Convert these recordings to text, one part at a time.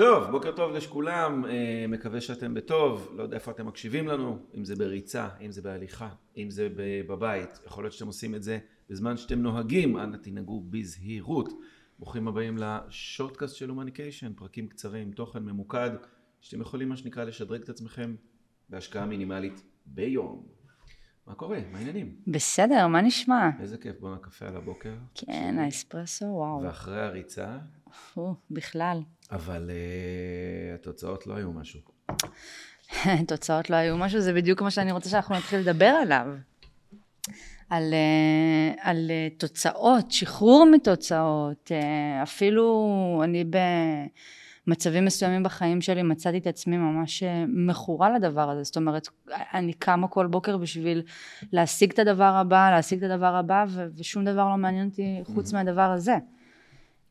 טוב, בוקר טוב לכולם, אה, מקווה שאתם בטוב, לא יודע איפה אתם מקשיבים לנו, אם זה בריצה, אם זה בהליכה, אם זה בבית, יכול להיות שאתם עושים את זה בזמן שאתם נוהגים, אנא תנהגו בזהירות. ברוכים הבאים לשורטקאסט של הומניקיישן, פרקים קצרים, תוכן ממוקד, שאתם יכולים מה שנקרא לשדרג את עצמכם בהשקעה מינימלית ביום. מה קורה? מה העניינים? בסדר, מה נשמע? איזה כיף, בואנה קפה על הבוקר. כן, האספרסו, וואו. ואחרי הריצה? או, בכלל. אבל uh, התוצאות לא היו משהו. התוצאות לא היו משהו, זה בדיוק מה שאני רוצה שאנחנו נתחיל לדבר עליו. על, uh, על uh, תוצאות, שחרור מתוצאות, uh, אפילו אני במצבים מסוימים בחיים שלי מצאתי את עצמי ממש מכורה לדבר הזה, זאת אומרת אני קמה כל בוקר בשביל להשיג את הדבר הבא, להשיג את הדבר הבא ו- ושום דבר לא מעניין אותי חוץ מהדבר הזה.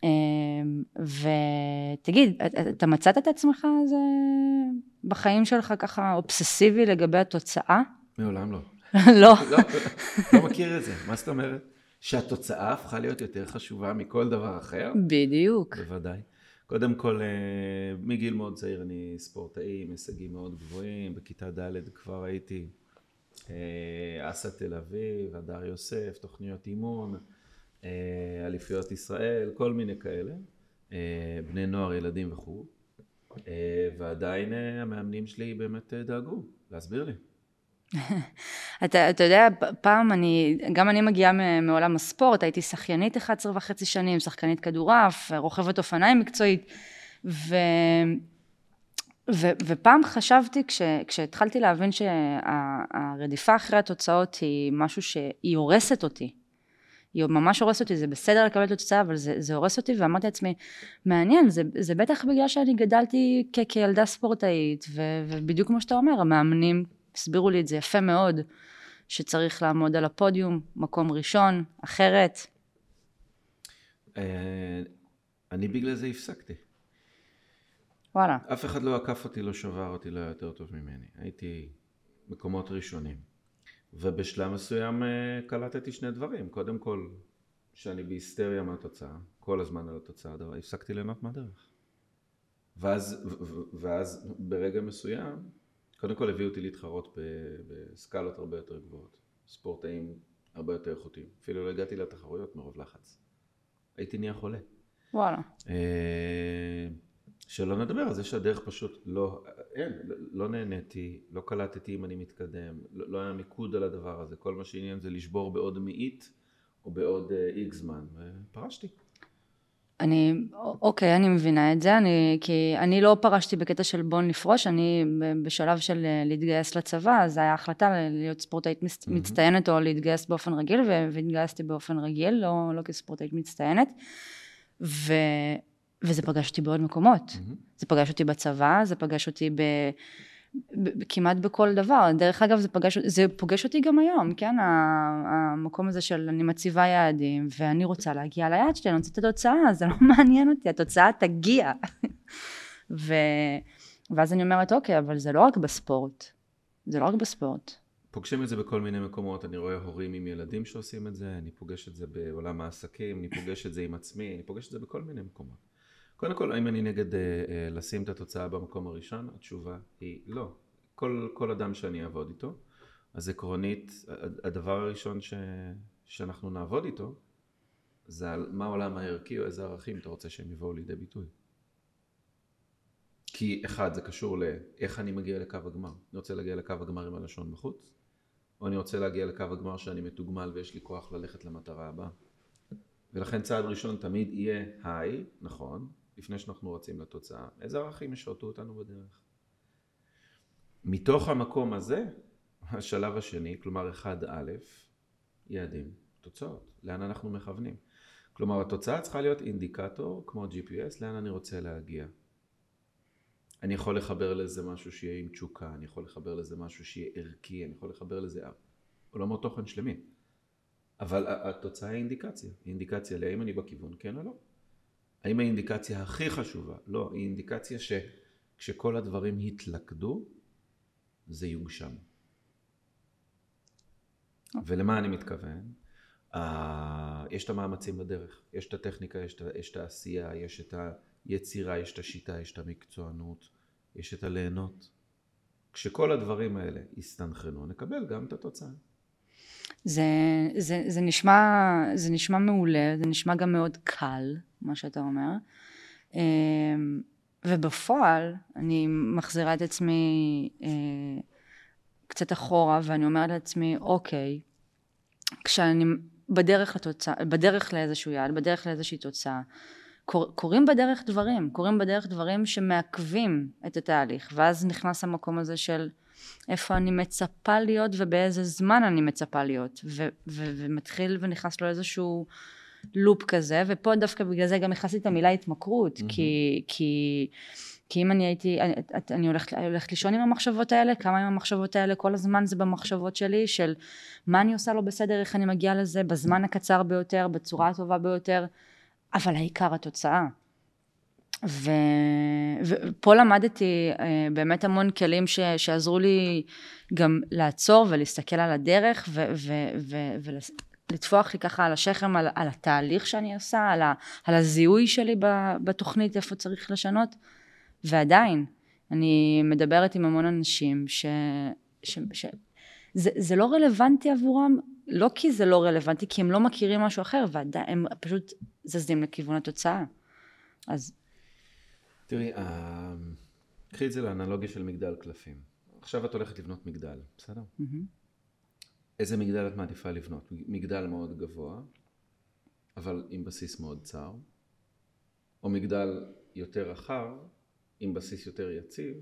אמ, ותגיד, אתה מצאת את עצמך זה בחיים שלך ככה אובססיבי לגבי התוצאה? מעולם לא. לא. לא, לא מכיר את זה, מה זאת אומרת? שהתוצאה הפכה להיות יותר חשובה מכל דבר אחר? בדיוק. בוודאי. קודם כל, אה, מגיל מאוד צעיר אני ספורטאי עם הישגים מאוד גבוהים, בכיתה ד' כבר הייתי אה, אסא תל אביב, הדר יוסף, תוכניות אימון. אה, אליפויות ישראל, כל מיני כאלה, אה, בני נוער, ילדים וכו', אה, ועדיין המאמנים שלי באמת דאגו להסביר לי. אתה, אתה יודע, פעם אני, גם אני מגיעה מעולם הספורט, הייתי שחיינית 11 וחצי שנים, שחקנית כדורעף, רוכבת אופניים מקצועית, ו, ו, ופעם חשבתי, כש, כשהתחלתי להבין שהרדיפה אחרי התוצאות היא משהו שהיא הורסת אותי, היא ממש הורסת אותי, זה בסדר לקבל את התוצאה, אבל זה, זה הורס אותי, ואמרתי לעצמי, מעניין, זה, זה בטח בגלל שאני גדלתי כ- כילדה ספורטאית, ו, ובדיוק כמו שאתה אומר, המאמנים הסבירו לי את זה יפה מאוד, שצריך לעמוד על הפודיום, מקום ראשון, אחרת. אה, אני בגלל זה הפסקתי. וואלה. אף אחד לא עקף אותי, לא שבר אותי, לא היה יותר טוב ממני. הייתי מקומות ראשונים. ובשלב מסוים אה, קלטתי שני דברים. קודם כל, שאני בהיסטריה מהתוצאה, כל הזמן על התוצאה, דבר, הפסקתי ליהנות מהדרך. ואז, ואז ברגע מסוים, קודם כל הביאו אותי להתחרות בסקלות הרבה יותר גבוהות, ספורטאים הרבה יותר איכותיים. אפילו לא הגעתי לתחרויות מרוב לחץ. הייתי נהיה חולה. וואלה. אה, שלא נדבר על זה שהדרך פשוט לא, אין, לא נהניתי, לא קלטתי אם אני מתקדם, לא, לא היה מיקוד על הדבר הזה, כל מה שעניין זה לשבור בעוד מאית או בעוד איקס uh, זמן, ופרשתי. אני, אוקיי, אני מבינה את זה, אני, כי אני לא פרשתי בקטע של בוא נפרוש, אני בשלב של אה, להתגייס לצבא, אז הייתה החלטה להיות ספורטאית mm-hmm. מצטיינת או להתגייס באופן רגיל, והתגייסתי באופן רגיל, לא, לא כספורטאית מצטיינת. ו, וזה פגש אותי בעוד מקומות. Mm-hmm. זה פגש אותי בצבא, זה פגש אותי ב... ב... כמעט בכל דבר. דרך אגב, זה פגש, זה פוגש אותי גם היום, כן? המקום הזה של אני מציבה יעדים, ואני רוצה להגיע ליעד שלי, אני רוצה את התוצאה, זה לא מעניין אותי, התוצאה תגיע. ו... ואז אני אומרת, אוקיי, אבל זה לא רק בספורט. זה לא רק בספורט. פוגשים את זה בכל מיני מקומות, אני רואה הורים עם ילדים שעושים את זה, אני פוגש את זה בעולם העסקים, אני פוגש את זה עם עצמי, אני פוגש את זה בכל מיני מקומות. קודם כל, האם אני נגד אה, אה, לשים את התוצאה במקום הראשון? התשובה היא לא. כל, כל אדם שאני אעבוד איתו, אז עקרונית, הדבר הראשון ש, שאנחנו נעבוד איתו, זה על מה העולם הערכי או איזה ערכים אתה רוצה שהם יבואו לידי ביטוי. כי אחד, זה קשור לאיך אני מגיע לקו הגמר. אני רוצה להגיע לקו הגמר עם הלשון בחוץ, או אני רוצה להגיע לקו הגמר שאני מתוגמל ויש לי כוח ללכת למטרה הבאה. ולכן צעד ראשון תמיד יהיה היי, נכון, לפני שאנחנו רצים לתוצאה, איזה ערכים ישרתו אותנו בדרך. מתוך המקום הזה, השלב השני, כלומר 1א', יעדים, תוצאות, לאן אנחנו מכוונים. כלומר התוצאה צריכה להיות אינדיקטור כמו GPS, לאן אני רוצה להגיע. אני יכול לחבר לזה משהו שיהיה עם תשוקה, אני יכול לחבר לזה משהו שיהיה ערכי, אני יכול לחבר לזה עולמות תוכן שלמים. אבל התוצאה היא אינדיקציה, היא אינדיקציה לאם אני בכיוון כן או לא. האם האינדיקציה הכי חשובה? לא, היא אינדיקציה שכשכל הדברים יתלכדו, זה יוגשם. ולמה אני מתכוון? Uh, יש את המאמצים בדרך, יש את הטכניקה, יש את, יש את העשייה, יש את היצירה, יש את השיטה, יש את המקצוענות, יש את הליהנות. כשכל הדברים האלה יסתנכרנו, נקבל גם את התוצאה. זה, זה, זה, נשמע, זה נשמע מעולה, זה נשמע גם מאוד קל, מה שאתה אומר. אמ, ובפועל, אני מחזירה את עצמי אה, קצת אחורה, ואני אומרת לעצמי, אוקיי, כשאני בדרך לתוצאה, בדרך לאיזשהו יעד, בדרך לאיזושהי תוצאה, קור, קורים בדרך דברים, קורים בדרך דברים שמעכבים את התהליך, ואז נכנס המקום הזה של איפה אני מצפה להיות ובאיזה זמן אני מצפה להיות, ו, ו, ומתחיל ונכנס לו איזשהו לופ כזה, ופה דווקא בגלל זה גם הכנסתי את המילה התמכרות, mm-hmm. כי, כי, כי אם אני הייתי, אני, אני הולכת, הולכת לישון עם המחשבות האלה, כמה עם המחשבות האלה, כל הזמן זה במחשבות שלי, של מה אני עושה לא בסדר, איך אני מגיעה לזה, בזמן הקצר ביותר, בצורה הטובה ביותר, אבל העיקר התוצאה. ו... ופה למדתי אה, באמת המון כלים ש... שעזרו לי גם לעצור ולהסתכל על הדרך ו... ו... ו... ולטפוח לי ככה על השכם על, על התהליך שאני עושה, על, ה... על הזיהוי שלי בתוכנית איפה צריך לשנות ועדיין אני מדברת עם המון אנשים ש... ש... ש... זה, זה לא רלוונטי עבורם, לא כי זה לא רלוונטי, כי הם לא מכירים משהו אחר, והם פשוט זזים לכיוון התוצאה. אז תראי, אה, קחי את זה לאנלוגיה של מגדל קלפים. עכשיו את הולכת לבנות מגדל, בסדר? איזה מגדל את מעדיפה לבנות? מגדל מאוד גבוה, אבל עם בסיס מאוד צר, או מגדל יותר רחב, עם בסיס יותר יציב,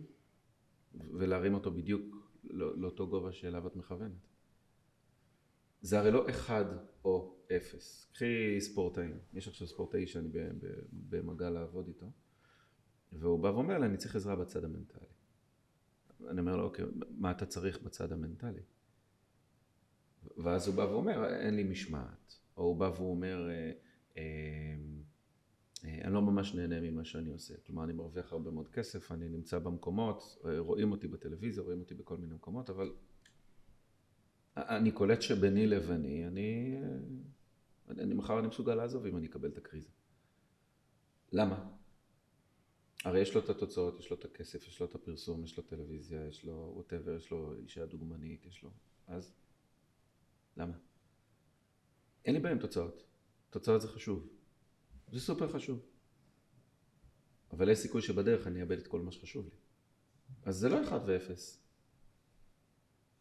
ולהרים אותו בדיוק לא, לאותו גובה שאליו את מכוונת. זה הרי לא אחד או אפס. קחי ספורטאים, יש עכשיו ספורטאי שאני במגע לעבוד איתו. והוא בא ואומר לי, אני צריך עזרה בצד המנטלי. אני אומר לו, אוקיי, מה אתה צריך בצד המנטלי? ואז הוא בא ואומר, אין לי משמעת. או הוא בא והוא אומר, אה, אה, אה, אני לא ממש נהנה ממה שאני עושה. כלומר, אני מרוויח הרבה מאוד כסף, אני נמצא במקומות, רואים אותי בטלוויזיה, רואים אותי בכל מיני מקומות, אבל אני קולט שביני לביני, אני, אני מחר אני מסוגל לעזוב אם אני אקבל את הקריזה. למה? הרי יש לו את התוצאות, יש לו את הכסף, יש לו את הפרסום, יש לו טלוויזיה, יש לו ווטאבר, יש לו אישה דוגמנית, יש לו... אז למה? אין לי בעיה עם תוצאות. תוצאות זה חשוב. זה סופר חשוב. אבל יש סיכוי שבדרך אני אאבד את כל מה שחשוב לי. אז זה לא אחד ואפס.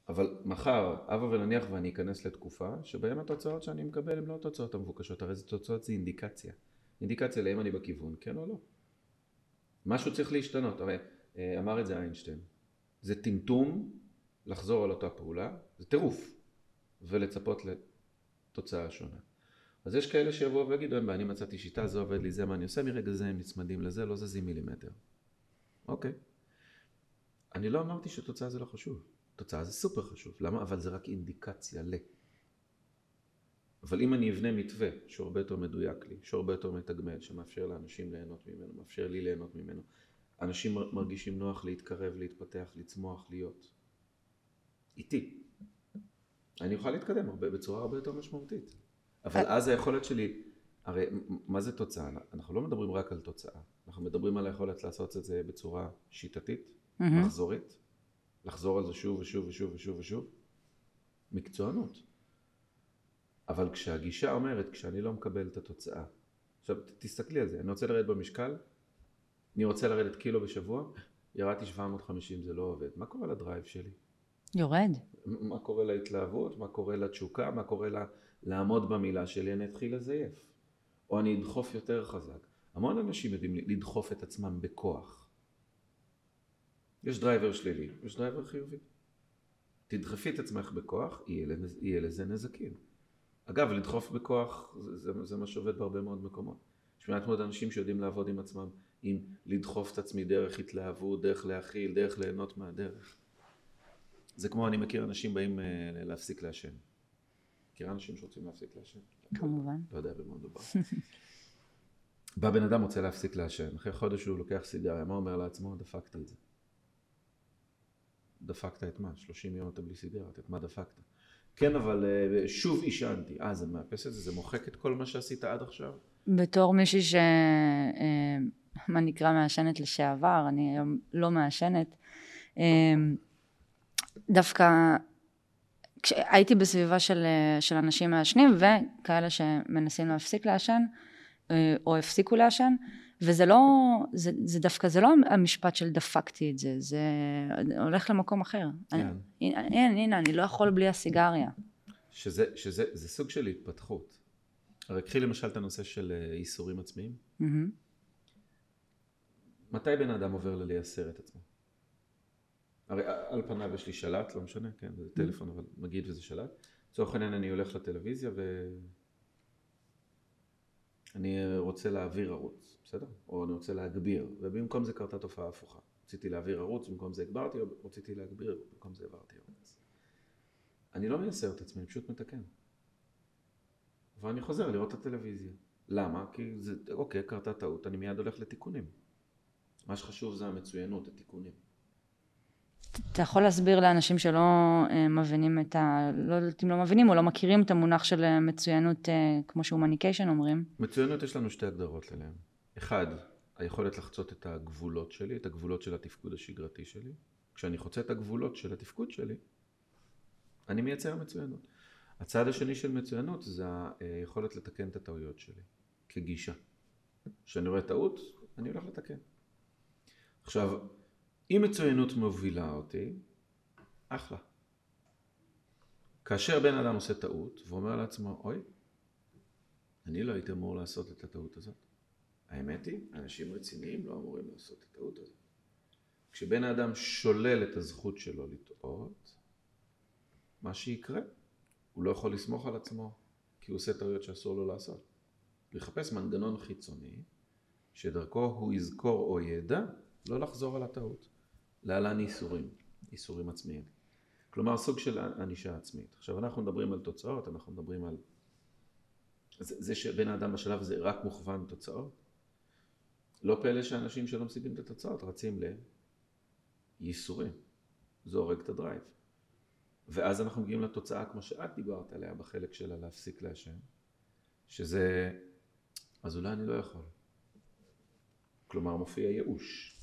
אבל מחר, אבא ונניח ואני אכנס לתקופה שבהם התוצאות שאני מקבל הן לא התוצאות המבוקשות, הרי זה תוצאות זה אינדיקציה. אינדיקציה לאם אני בכיוון, כן או לא. משהו צריך להשתנות, הרי אה, אמר את זה איינשטיין, זה טמטום לחזור על אותה פעולה, זה טירוף, ולצפות לתוצאה שונה. אז יש כאלה שיבואו ויגידו, אין בעיה, אני מצאתי שיטה, זה עובד לי, זה מה אני עושה, מרגע זה הם נצמדים לזה, לא זזים מילימטר. אוקיי. אני לא אמרתי שתוצאה זה לא חשוב, תוצאה זה סופר חשוב, למה? אבל זה רק אינדיקציה ל... אבל אם אני אבנה מתווה שהוא הרבה יותר מדויק לי, שהוא הרבה יותר מתגמל, שמאפשר לאנשים ליהנות ממנו, מאפשר לי ליהנות ממנו, אנשים מרגישים נוח להתקרב, להתפתח, לצמוח, להיות איתי. אני אוכל להתקדם הרבה, בצורה הרבה יותר משמעותית. אבל אז היכולת שלי, הרי מה זה תוצאה? אנחנו לא מדברים רק על תוצאה, אנחנו מדברים על היכולת לעשות את זה בצורה שיטתית. מחזורית, לחזור על זה שוב ושוב ושוב ושוב ושוב, מקצוענות. אבל כשהגישה אומרת, כשאני לא מקבל את התוצאה, עכשיו תסתכלי על זה, אני רוצה לרדת במשקל, אני רוצה לרדת קילו בשבוע, ירדתי 750 זה לא עובד, מה קורה ל drive שלי? יורד. מה קורה להתלהבות, מה קורה לתשוקה, מה קורה לה, לעמוד במילה שלי, אני אתחיל לזייף. או אני אדחוף יותר חזק. המון אנשים יודעים לדחוף את עצמם בכוח. יש driver שלילי, יש driver חיובי. תדחפי את עצמך בכוח, יהיה, לזה נזקים. אגב, לדחוף בכוח זה, זה, זה מה שעובד בהרבה מאוד מקומות. יש מעט מאוד אנשים שיודעים לעבוד עם עצמם, עם לדחוף את עצמי דרך התלהבות, דרך להכיל, דרך ליהנות מהדרך. זה כמו אני מכיר אנשים באים uh, להפסיק לעשן. מכירה אנשים שרוצים להפסיק לעשן? כמובן. לא יודע במה מדובר. בא בן אדם רוצה להפסיק לעשן, אחרי חודש הוא לוקח סיגריה, מה אומר לעצמו? דפקתי את זה. דפקת את מה? 30 יום אתה בלי סיגרת, את מה דפקת? כן, אבל אה, שוב עישנתי. אה, זה מאפס את זה? זה מוחק את כל מה שעשית עד עכשיו? בתור מישהי מה נקרא מעשנת לשעבר, אני היום לא מעשנת. אמ, דווקא כשהייתי בסביבה של, של אנשים מעשנים וכאלה שמנסים להפסיק לעשן אה, או הפסיקו לעשן וזה לא, זה, זה דווקא, זה לא המשפט של דפקתי את זה, זה הולך למקום אחר. כן. אני, הנה, הנה, אני לא יכול בלי הסיגריה. שזה, שזה זה סוג של התפתחות. הרי קחי למשל את הנושא של אה, איסורים עצמיים. Mm-hmm. מתי בן אדם עובר ללייסר את עצמו? הרי על פניו יש לי שלט, לא משנה, כן, זה טלפון, אבל נגיד וזה שלט. לצורך העניין אני הולך לטלוויזיה ואני רוצה להעביר ערוץ, בסדר? או אני רוצה להגביר, ובמקום זה קרתה תופעה הפוכה. רציתי להעביר ערוץ, במקום זה הגברתי, או רציתי להגביר, במקום זה העברתי ערוץ. אני לא מייסר את עצמי, אני פשוט מתקן. ואני חוזר לראות את הטלוויזיה. למה? כי זה, אוקיי, קרתה טעות, אני מיד הולך לתיקונים. מה שחשוב זה המצוינות, התיקונים. אתה יכול להסביר לאנשים שלא אה, מבינים את ה... לא יודעת אם לא מבינים או לא מכירים את המונח של אה, מצוינות אה, כמו שהומניקיישן אומרים? מצוינות יש לנו שתי הגדרות אליהן. אחד, היכולת לחצות את הגבולות שלי, את הגבולות של התפקוד השגרתי שלי. כשאני חוצה את הגבולות של התפקוד שלי, אני מייצר מצוינות. הצד השני של מצוינות זה היכולת לתקן את הטעויות שלי, כגישה. כשאני רואה טעות, אני הולך לתקן. עכשיו, אם מצוינות מובילה אותי, אחלה. כאשר בן אדם עושה טעות ואומר לעצמו, אוי, אני לא הייתי אמור לעשות את הטעות הזאת. האמת היא, אנשים רציניים לא אמורים לעשות את הטעות הזאת. כשבן אדם שולל את הזכות שלו לטעות, מה שיקרה, הוא לא יכול לסמוך על עצמו, כי הוא עושה טעויות שאסור לו לעשות. הוא יחפש מנגנון חיצוני, שדרכו הוא יזכור או ידע לא לחזור על הטעות. להלן איסורים, איסורים עצמיים. כלומר סוג של ענישה עצמית. עכשיו אנחנו מדברים על תוצאות, אנחנו מדברים על זה, זה שבן האדם בשלב הזה רק מוכוון תוצאות. לא פלא שאנשים שלא משיגים את התוצאות רצים לייסורים. זה הורג את הדרייב. ואז אנחנו מגיעים לתוצאה כמו שאת דיברת עליה בחלק שלה להפסיק לעשן, שזה אז אולי אני לא יכול. כלומר מופיע ייאוש.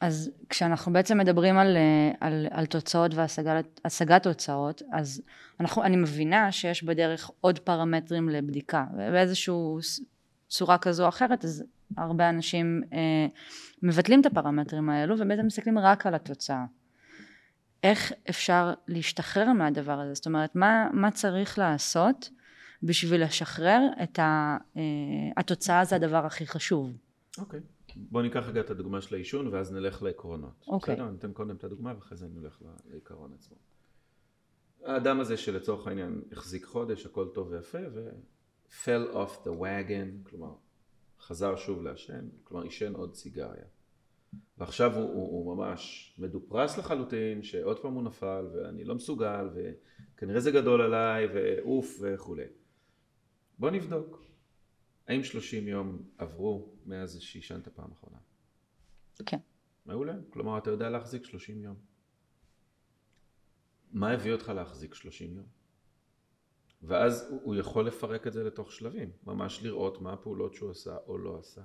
אז כשאנחנו בעצם מדברים על, אה, על, על תוצאות והשגת תוצאות, אז אנחנו, אני מבינה שיש בדרך עוד פרמטרים לבדיקה, ובאיזושהי צורה כזו או אחרת, אז הרבה אנשים אה, מבטלים את הפרמטרים האלו, ובעצם מסתכלים רק על התוצאה. איך אפשר להשתחרר מהדבר הזה? זאת אומרת, מה, מה צריך לעשות בשביל לשחרר את ה, אה, התוצאה זה הדבר הכי חשוב. אוקיי. Okay. בוא ניקח רגע את הדוגמה של העישון ואז נלך לעקרונות. אוקיי. בסדר? ניתן קודם את הדוגמה ואחרי זה נלך לעיקרון עצמו. האדם הזה שלצורך העניין החזיק חודש, הכל טוב ויפה, ו-fell off the wagon, כלומר חזר שוב לעשן, כלומר עישן עוד סיגריה. ועכשיו הוא, הוא, הוא ממש מדופרס לחלוטין, שעוד פעם הוא נפל ואני לא מסוגל וכנראה זה גדול עליי ואוף וכולי. בוא נבדוק. האם 30 יום עברו מאז שעישנת פעם אחרונה? כן. מעולה. כלומר, אתה יודע להחזיק 30 יום. מה הביא אותך להחזיק 30 יום? ואז הוא יכול לפרק את זה לתוך שלבים, ממש לראות מה הפעולות שהוא עשה או לא עשה,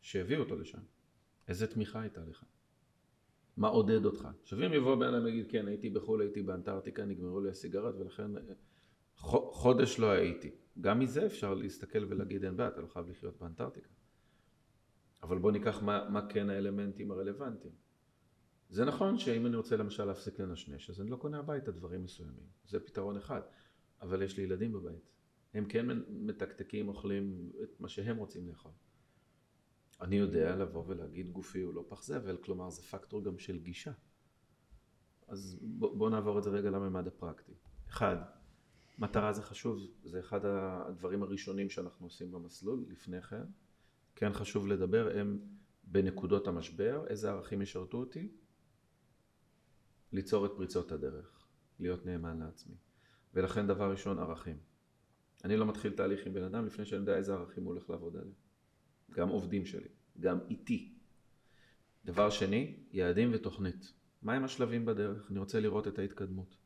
שהביאו אותו לשם. איזה תמיכה הייתה לך? מה עודד אותך? עכשיו אם יבוא בן אדם ויגיד כן הייתי בחו"ל הייתי באנטארקטיקה נגמרו לי הסיגרות ולכן חודש לא הייתי גם מזה אפשר להסתכל ולהגיד אין בעיה, אתה לא חייב לחיות באנטארקטיקה. אבל בוא ניקח מה, מה כן האלמנטים הרלוונטיים. זה נכון שאם אני רוצה למשל להפסיק לנשנש, אז אני לא קונה הביתה דברים מסוימים. זה פתרון אחד. אבל יש לי ילדים בבית. הם כן מתקתקים, אוכלים את מה שהם רוצים לאכול. אני יודע לבוא ולהגיד גופי הוא לא פח זבל, כלומר זה פקטור גם של גישה. אז בוא, בוא נעבור את זה רגע לממד הפרקטי. אחד, מטרה זה חשוב, זה אחד הדברים הראשונים שאנחנו עושים במסלול, לפני כן. כן חשוב לדבר, הם בנקודות המשבר, איזה ערכים ישרתו אותי? ליצור את פריצות הדרך, להיות נאמן לעצמי. ולכן דבר ראשון, ערכים. אני לא מתחיל תהליך עם בן אדם לפני שאני יודע איזה ערכים הוא הולך לעבוד עליהם. גם עובדים שלי, גם איתי. דבר שני, יעדים ותוכנית. מהם השלבים בדרך? אני רוצה לראות את ההתקדמות.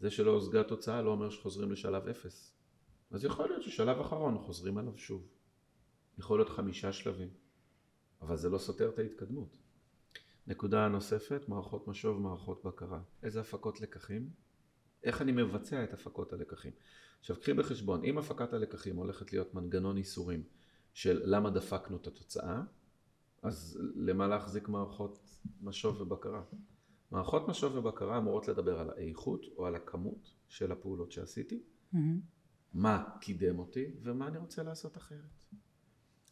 זה שלא הושגה תוצאה לא אומר שחוזרים לשלב אפס. אז יכול להיות ששלב אחרון חוזרים עליו שוב. יכול להיות חמישה שלבים. אבל זה לא סותר את ההתקדמות. נקודה נוספת, מערכות משוב, מערכות בקרה. איזה הפקות לקחים? איך אני מבצע את הפקות הלקחים? עכשיו קחי בחשבון, אם הפקת הלקחים הולכת להיות מנגנון ייסורים של למה דפקנו את התוצאה, אז למה להחזיק מערכות משוב ובקרה? מערכות משוב ובקרה אמורות לדבר על האיכות או על הכמות של הפעולות שעשיתי, mm-hmm. מה קידם אותי ומה אני רוצה לעשות אחרת.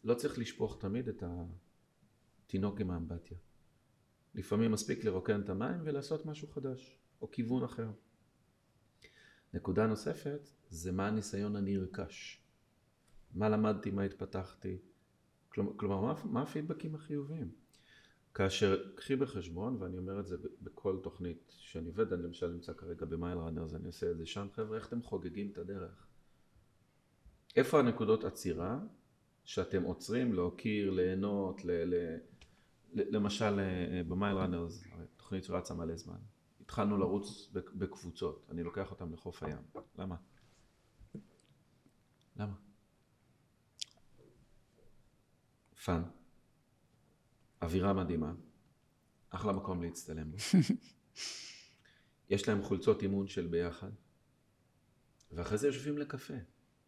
לא צריך לשפוך תמיד את התינוק עם האמבטיה. לפעמים מספיק לרוקן את המים ולעשות משהו חדש, או כיוון אחר. נקודה נוספת זה מה הניסיון הנרכש. מה למדתי, מה התפתחתי. כלומר, מה, מה הפידבקים החיוביים? כאשר, קחי בחשבון, ואני אומר את זה בכל תוכנית שאני עובד, אני למשל נמצא כרגע במייל ראנר, אז אני עושה את זה שם, חבר'ה, איך אתם חוגגים את הדרך? איפה הנקודות עצירה שאתם עוצרים להוקיר, ליהנות, ל, ל, למשל אה, במייל ראנרס, תוכנית שרצה מלא זמן, התחלנו לרוץ בקבוצות, אני לוקח אותם לחוף הים, למה? למה? fun, אווירה מדהימה, אחלה מקום להצטלם. בו, יש להם חולצות אימון של ביחד, ואחרי זה יושבים לקפה,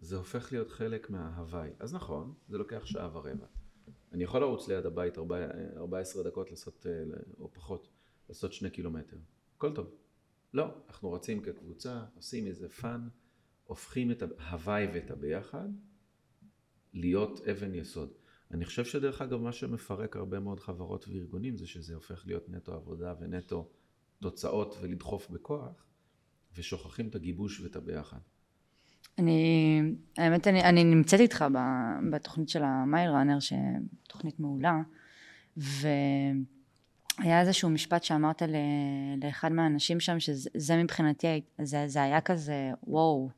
זה הופך להיות חלק מההווי, אז נכון, זה לוקח שעה ורבע. אני יכול לרוץ ליד הבית 14 דקות לעשות, אה, או פחות, לעשות שני קילומטר. הכל טוב. לא, אנחנו רצים כקבוצה, עושים איזה fun, הופכים את ההווי ואת הביחד להיות אבן יסוד. אני חושב שדרך אגב מה שמפרק הרבה מאוד חברות וארגונים זה שזה הופך להיות נטו עבודה ונטו תוצאות ולדחוף בכוח ושוכחים את הגיבוש ואת הביחד. אני, האמת, אני, אני נמצאת איתך בתוכנית של המייל ראנר, שתוכנית מעולה, והיה איזשהו משפט שאמרת ל, לאחד מהאנשים שם, שזה מבחינתי, זה, זה היה כזה, וואו,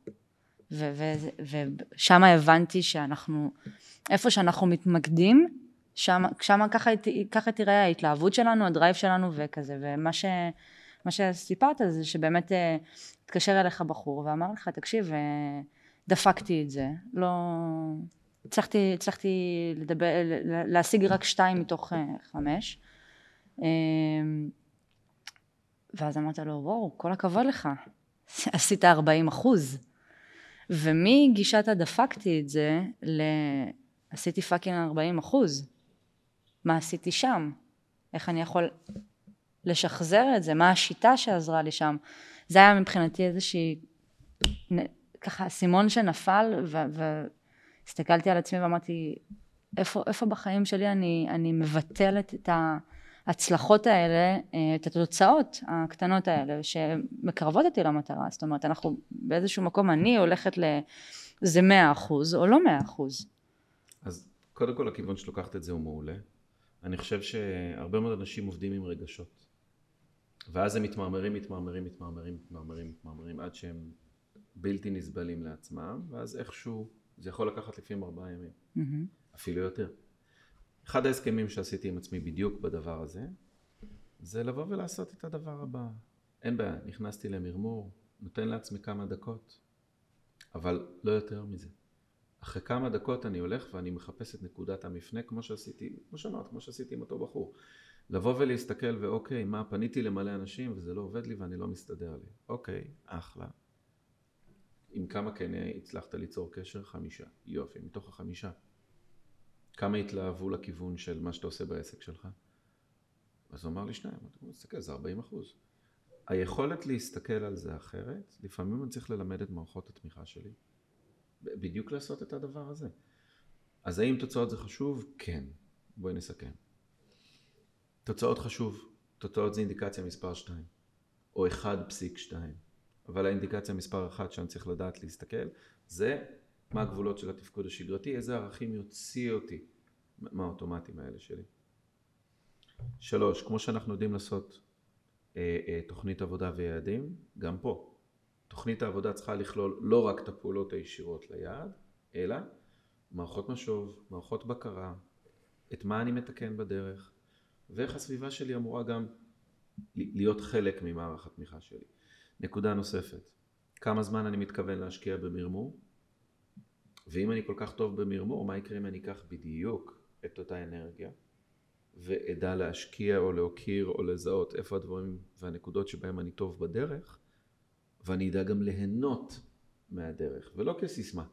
ושם הבנתי שאנחנו, איפה שאנחנו מתמקדים, שם ככה, ככה תראה ההתלהבות שלנו, הדרייב שלנו וכזה, ומה ש, מה שסיפרת זה שבאמת אה, התקשר אליך בחור ואמר לך, תקשיב, אה, דפקתי את זה, לא... הצלחתי, הצלחתי לדבר, להשיג רק שתיים מתוך אה, חמש. אמ, ואז אמרת לו, וואו, כל הכבוד לך, עשית ארבעים אחוז. ומגישת הדפקתי את זה ל... עשיתי פאקינג ארבעים אחוז. מה עשיתי שם? איך אני יכול לשחזר את זה? מה השיטה שעזרה לי שם? זה היה מבחינתי איזושהי, ככה אסימון שנפל, והסתכלתי על עצמי ואמרתי, איפה, איפה בחיים שלי אני, אני מבטלת את ההצלחות האלה, את התוצאות הקטנות האלה, שמקרבות אותי למטרה. זאת אומרת, אנחנו באיזשהו מקום, אני הולכת לזה מאה אחוז, או לא מאה אחוז. אז קודם כל הכיוון שלוקחת את זה הוא מעולה. אני חושב שהרבה מאוד אנשים עובדים עם רגשות. ואז הם מתמרמרים, מתמרמרים, מתמרמרים, מתמרמרים, מתמרמרים, עד שהם בלתי נסבלים לעצמם, ואז איכשהו, זה יכול לקחת לפעמים ארבעה ימים, mm-hmm. אפילו יותר. אחד ההסכמים שעשיתי עם עצמי בדיוק בדבר הזה, זה לבוא ולעשות את הדבר הבא. אין בעיה, נכנסתי למרמור, נותן לעצמי כמה דקות, אבל לא יותר מזה. אחרי כמה דקות אני הולך ואני מחפש את נקודת המפנה כמו שעשיתי, כמו שאמרת, כמו שעשיתי עם אותו בחור. לבוא ולהסתכל ואוקיי, מה, פניתי למלא אנשים וזה לא עובד לי ואני לא מסתדר לי. אוקיי, אחלה. עם כמה כן הצלחת ליצור קשר? חמישה. יופי, מתוך החמישה. כמה התלהבו לכיוון של מה שאתה עושה בעסק שלך? אז הוא אמר לי שניים, אני מסתכל, זה 40 אחוז. היכולת להסתכל על זה אחרת, לפעמים אני צריך ללמד את מערכות התמיכה שלי. בדיוק לעשות את הדבר הזה. אז האם תוצאות זה חשוב? כן. בואי נסכם. תוצאות חשוב, תוצאות זה אינדיקציה מספר 2, או 1.2, אבל האינדיקציה מספר 1 שאני צריך לדעת להסתכל, זה מה הגבולות של התפקוד השגרתי, איזה ערכים יוציא אותי מהאוטומטים האלה שלי. שלוש, כמו שאנחנו יודעים לעשות אה, אה, תוכנית עבודה ויעדים, גם פה. תוכנית העבודה צריכה לכלול לא רק את הפעולות הישירות ליעד, אלא מערכות משוב, מערכות בקרה, את מה אני מתקן בדרך, ואיך הסביבה שלי אמורה גם להיות חלק ממערך התמיכה שלי. נקודה נוספת, כמה זמן אני מתכוון להשקיע במרמור? ואם אני כל כך טוב במרמור, מה יקרה אם אני אקח בדיוק את אותה אנרגיה ואדע להשקיע או להוקיר או לזהות איפה הדברים והנקודות שבהם אני טוב בדרך, ואני אדע גם ליהנות מהדרך, ולא כסיסמה,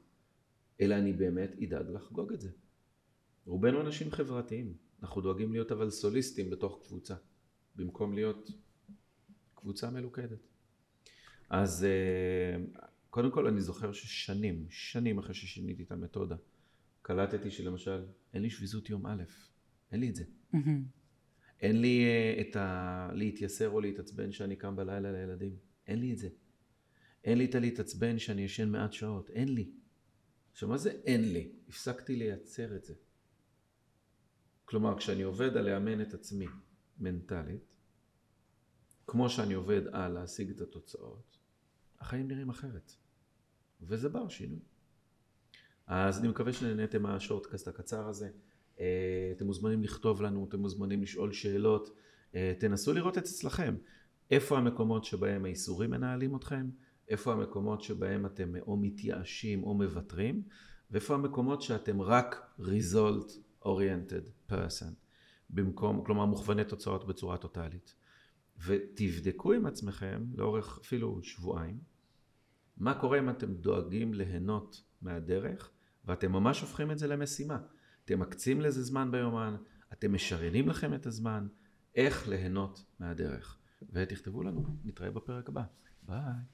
אלא אני באמת אדאג לחגוג את זה. רובנו אנשים חברתיים, אנחנו דואגים להיות אבל סוליסטים בתוך קבוצה, במקום להיות קבוצה מלוכדת. אז אה, קודם כל אני זוכר ששנים, שנים אחרי ששיניתי את המתודה, קלטתי שלמשל אין לי שביזות יום א', אין לי את זה. אין לי אה, את ה... להתייסר או להתעצבן שאני קם בלילה לילדים, אין לי את זה. אין לי את הלהתעצבן שאני ישן מעט שעות, אין לי. עכשיו מה זה אין לי? הפסקתי לייצר את זה. כלומר כשאני עובד על לאמן את עצמי מנטלית, כמו שאני עובד על להשיג את התוצאות, החיים נראים אחרת. וזה בר שינוי. אז אני מקווה שנהניתם מהשורטקאסט הקצר הזה. אה, אתם מוזמנים לכתוב לנו, אתם מוזמנים לשאול שאלות. אה, תנסו לראות את אצלכם. איפה המקומות שבהם האיסורים מנהלים אתכם? איפה המקומות שבהם אתם או מתייאשים או מוותרים? ואיפה המקומות שאתם רק result oriented person? במקום, כלומר מוכווני תוצאות בצורה טוטאלית. ותבדקו עם עצמכם לאורך אפילו שבועיים, מה קורה אם אתם דואגים ליהנות מהדרך ואתם ממש הופכים את זה למשימה. אתם מקצים לזה זמן ביומן, אתם משריינים לכם את הזמן, איך ליהנות מהדרך. ותכתבו לנו, נתראה בפרק הבא. ביי.